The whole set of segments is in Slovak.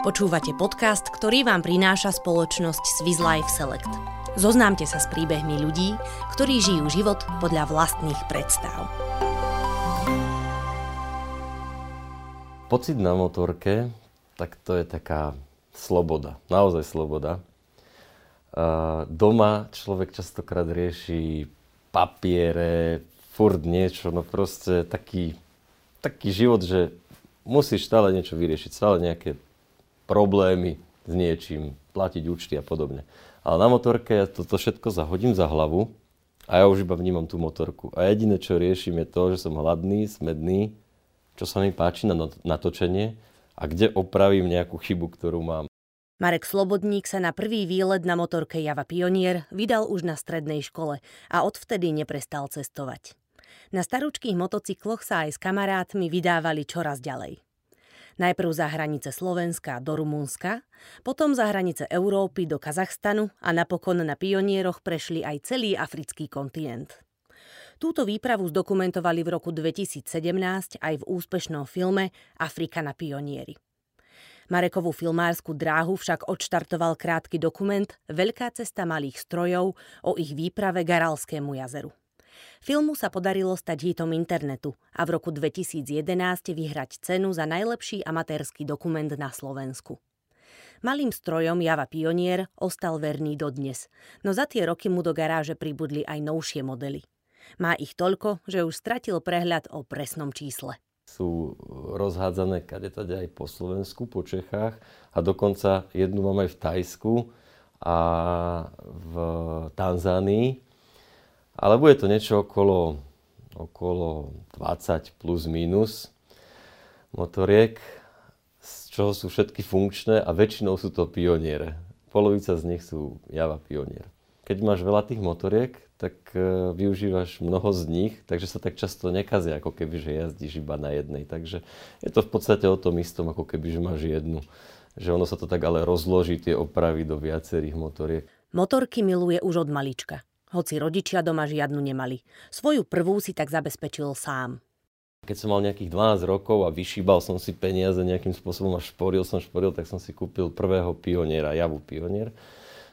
Počúvate podcast, ktorý vám prináša spoločnosť Swiss Life Select. Zoznámte sa s príbehmi ľudí, ktorí žijú život podľa vlastných predstav. Pocit na motorke, tak to je taká sloboda, naozaj sloboda. Doma človek častokrát rieši papiere, furt niečo, no proste taký, taký život, že musíš stále niečo vyriešiť, stále nejaké problémy s niečím, platiť účty a podobne. Ale na motorke ja toto všetko zahodím za hlavu a ja už iba vnímam tú motorku. A jediné, čo riešim, je to, že som hladný, smedný, čo sa mi páči na natočenie a kde opravím nejakú chybu, ktorú mám. Marek Slobodník sa na prvý výlet na motorke Java Pionier vydal už na strednej škole a odvtedy neprestal cestovať. Na starúčkých motocykloch sa aj s kamarátmi vydávali čoraz ďalej. Najprv za hranice Slovenska do Rumunska, potom za hranice Európy do Kazachstanu a napokon na pionieroch prešli aj celý africký kontinent. Túto výpravu zdokumentovali v roku 2017 aj v úspešnom filme Afrika na pionieri. Marekovú filmárskú dráhu však odštartoval krátky dokument Veľká cesta malých strojov o ich výprave k Aralskému jazeru. Filmu sa podarilo stať hitom internetu a v roku 2011 vyhrať cenu za najlepší amatérsky dokument na Slovensku. Malým strojom Java Pionier ostal verný dodnes, no za tie roky mu do garáže pribudli aj novšie modely. Má ich toľko, že už stratil prehľad o presnom čísle sú rozhádzané kade aj po Slovensku, po Čechách a dokonca jednu mám aj v Tajsku a v Tanzánii. Ale bude to niečo okolo, okolo 20 plus minus motoriek, z čoho sú všetky funkčné a väčšinou sú to pioniere. Polovica z nich sú Java Pionier. Keď máš veľa tých motoriek, tak e, využívaš mnoho z nich, takže sa tak často nekazia, ako keby, že jazdíš iba na jednej. Takže je to v podstate o tom istom, ako keby, že máš jednu. Že ono sa to tak ale rozloží, tie opravy do viacerých motoriek. Motorky miluje už od malička. Hoci rodičia doma žiadnu nemali. Svoju prvú si tak zabezpečil sám. Keď som mal nejakých 12 rokov a vyšíbal som si peniaze nejakým spôsobom a šporil som šporil, tak som si kúpil prvého pioniera, Javu Pionier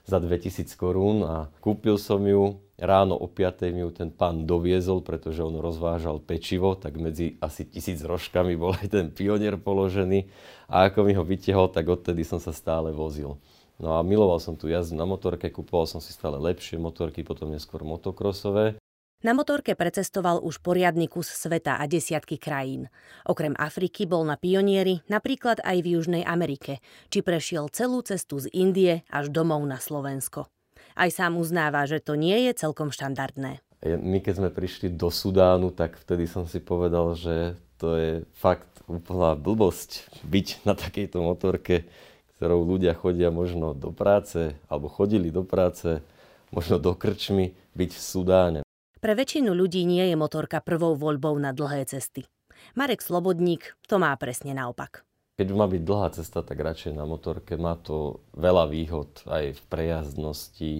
za 2000 korún a kúpil som ju. Ráno o 5. mi ju ten pán doviezol, pretože on rozvážal pečivo, tak medzi asi tisíc rožkami bol aj ten pionier položený. A ako mi ho vytiehol, tak odtedy som sa stále vozil. No a miloval som tu jazdu na motorke, kupoval som si stále lepšie motorky, potom neskôr motokrosové. Na motorke precestoval už poriadny kus sveta a desiatky krajín. Okrem Afriky bol na pionieri napríklad aj v Južnej Amerike, či prešiel celú cestu z Indie až domov na Slovensko. Aj sám uznáva, že to nie je celkom štandardné. My keď sme prišli do Sudánu, tak vtedy som si povedal, že to je fakt úplná blbosť byť na takejto motorke, ktorou ľudia chodia možno do práce, alebo chodili do práce, možno do krčmy, byť v Sudáne. Pre väčšinu ľudí nie je motorka prvou voľbou na dlhé cesty. Marek Slobodník to má presne naopak. Keď má byť dlhá cesta, tak radšej na motorke. Má to veľa výhod aj v prejazdnosti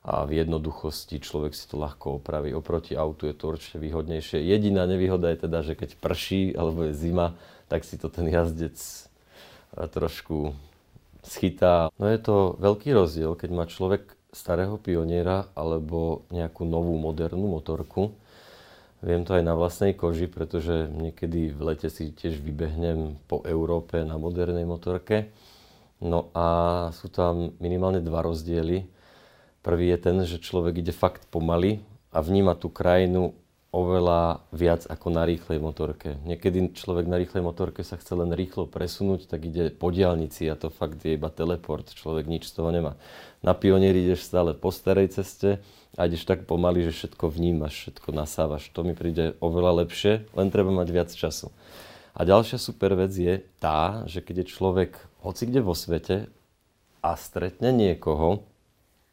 a v jednoduchosti. Človek si to ľahko opraví. Oproti autu je to určite výhodnejšie. Jediná nevýhoda je teda, že keď prší alebo je zima, tak si to ten jazdec trošku schytá. No je to veľký rozdiel, keď má človek starého pioniera alebo nejakú novú modernú motorku. Viem to aj na vlastnej koži, pretože niekedy v lete si tiež vybehnem po Európe na modernej motorke. No a sú tam minimálne dva rozdiely. Prvý je ten, že človek ide fakt pomaly a vníma tú krajinu oveľa viac ako na rýchlej motorke. Niekedy človek na rýchlej motorke sa chce len rýchlo presunúť, tak ide po diálnici a to fakt je iba teleport. Človek nič z toho nemá. Na pionieri ideš stále po starej ceste a ideš tak pomaly, že všetko vnímaš, všetko nasávaš. To mi príde oveľa lepšie, len treba mať viac času. A ďalšia super vec je tá, že keď je človek hoci kde vo svete a stretne niekoho,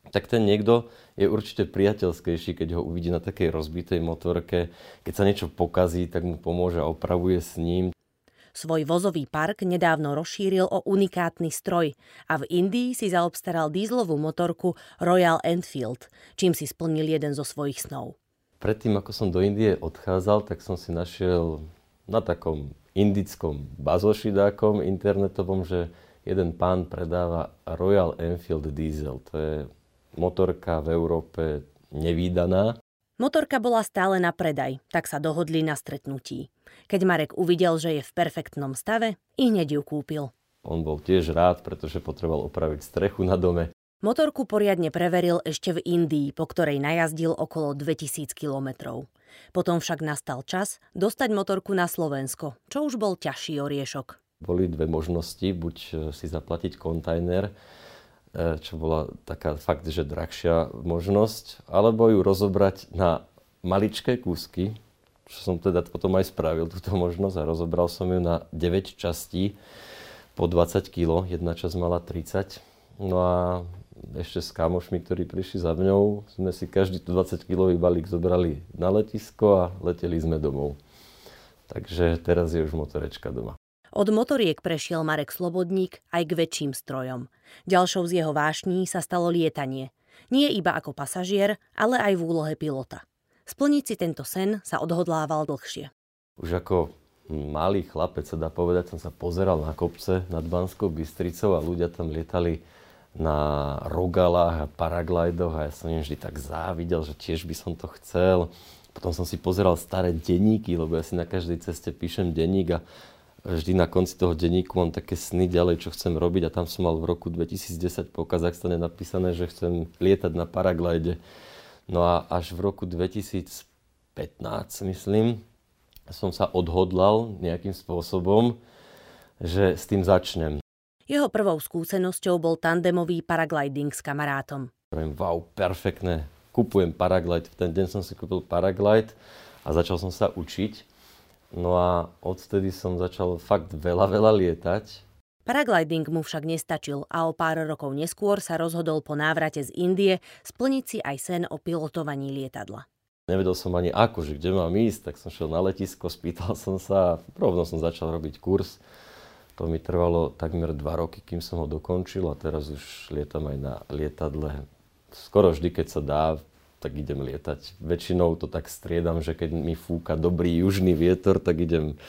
tak ten niekto je určite priateľskejší, keď ho uvidí na takej rozbitej motorke. Keď sa niečo pokazí, tak mu pomôže a opravuje s ním. Svoj vozový park nedávno rozšíril o unikátny stroj a v Indii si zaobstaral dízlovú motorku Royal Enfield, čím si splnil jeden zo svojich snov. Predtým, ako som do Indie odchádzal, tak som si našiel na takom indickom bazošidákom internetovom, že jeden pán predáva Royal Enfield Diesel. To je motorka v Európe nevýdaná. Motorka bola stále na predaj, tak sa dohodli na stretnutí. Keď Marek uvidel, že je v perfektnom stave, i hneď ju kúpil. On bol tiež rád, pretože potreboval opraviť strechu na dome. Motorku poriadne preveril ešte v Indii, po ktorej najazdil okolo 2000 kilometrov. Potom však nastal čas dostať motorku na Slovensko, čo už bol ťažší oriešok. Boli dve možnosti, buď e, si zaplatiť kontajner, čo bola taká fakt, že drahšia možnosť, alebo ju rozobrať na maličké kúsky, čo som teda potom aj spravil túto možnosť a rozobral som ju na 9 častí po 20 kg, jedna časť mala 30. No a ešte s kamošmi, ktorí prišli za mňou, sme si každý 20-kilový balík zobrali na letisko a leteli sme domov. Takže teraz je už motorečka doma. Od motoriek prešiel Marek Slobodník aj k väčším strojom. Ďalšou z jeho vášní sa stalo lietanie. Nie iba ako pasažier, ale aj v úlohe pilota. Splniť si tento sen sa odhodlával dlhšie. Už ako malý chlapec, sa dá povedať, som sa pozeral na kopce nad Banskou Bystricou a ľudia tam lietali na rogalách a paraglajdoch a ja som im vždy tak závidel, že tiež by som to chcel. Potom som si pozeral staré denníky, lebo ja si na každej ceste píšem denník a vždy na konci toho denníku mám také sny ďalej, čo chcem robiť a tam som mal v roku 2010 po Kazachstane napísané, že chcem lietať na paraglajde. No a až v roku 2015, myslím, som sa odhodlal nejakým spôsobom, že s tým začnem. Jeho prvou skúsenosťou bol tandemový paragliding s kamarátom. Wow, perfektné. Kupujem paraglide. V ten deň som si kúpil paraglide a začal som sa učiť. No a odtedy som začal fakt veľa, veľa lietať. Paragliding mu však nestačil a o pár rokov neskôr sa rozhodol po návrate z Indie splniť si aj sen o pilotovaní lietadla. Nevedel som ani ako, že kde mám ísť, tak som šiel na letisko, spýtal som sa a rovno som začal robiť kurz to mi trvalo takmer dva roky, kým som ho dokončil a teraz už lietam aj na lietadle. Skoro vždy, keď sa dá, tak idem lietať. Väčšinou to tak striedam, že keď mi fúka dobrý južný vietor, tak idem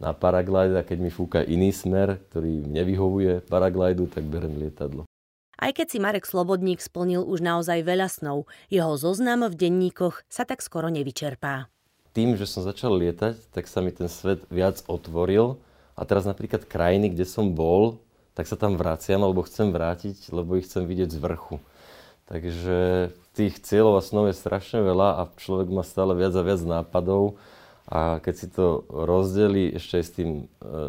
na paraglide a keď mi fúka iný smer, ktorý nevyhovuje paraglidu, tak berem lietadlo. Aj keď si Marek Slobodník splnil už naozaj veľa snov, jeho zoznam v denníkoch sa tak skoro nevyčerpá. Tým, že som začal lietať, tak sa mi ten svet viac otvoril a teraz napríklad krajiny, kde som bol, tak sa tam vraciam, alebo chcem vrátiť, lebo ich chcem vidieť z vrchu. Takže tých cieľov a snov je strašne veľa a človek má stále viac a viac nápadov. A keď si to rozdeli ešte aj s tým e,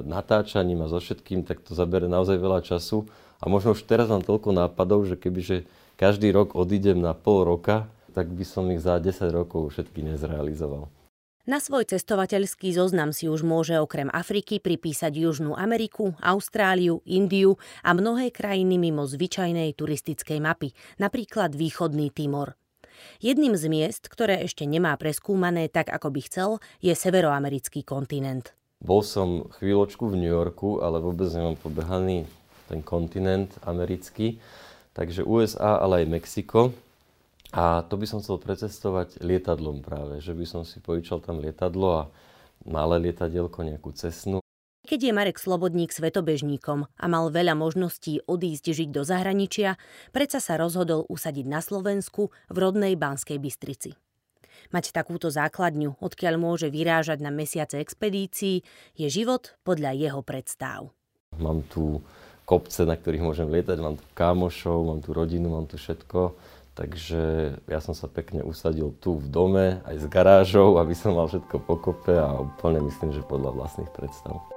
natáčaním a so všetkým, tak to zabere naozaj veľa času. A možno už teraz mám toľko nápadov, že kebyže každý rok odídem na pol roka, tak by som ich za 10 rokov všetky nezrealizoval. Na svoj cestovateľský zoznam si už môže okrem Afriky pripísať Južnú Ameriku, Austráliu, Indiu a mnohé krajiny mimo zvyčajnej turistickej mapy, napríklad východný Timor. Jedným z miest, ktoré ešte nemá preskúmané tak, ako by chcel, je severoamerický kontinent. Bol som chvíľočku v New Yorku, ale vôbec nemám pobehaný ten kontinent americký. Takže USA, ale aj Mexiko. A to by som chcel precestovať lietadlom práve, že by som si požičal tam lietadlo a malé lietadielko, nejakú cesnu. Keď je Marek Slobodník svetobežníkom a mal veľa možností odísť žiť do zahraničia, predsa sa rozhodol usadiť na Slovensku v rodnej Banskej Bystrici. Mať takúto základňu, odkiaľ môže vyrážať na mesiace expedícií, je život podľa jeho predstav. Mám tu kopce, na ktorých môžem lietať, mám tu kámošov, mám tu rodinu, mám tu všetko Takže ja som sa pekne usadil tu v dome, aj s garážou, aby som mal všetko pokope a úplne myslím, že podľa vlastných predstav.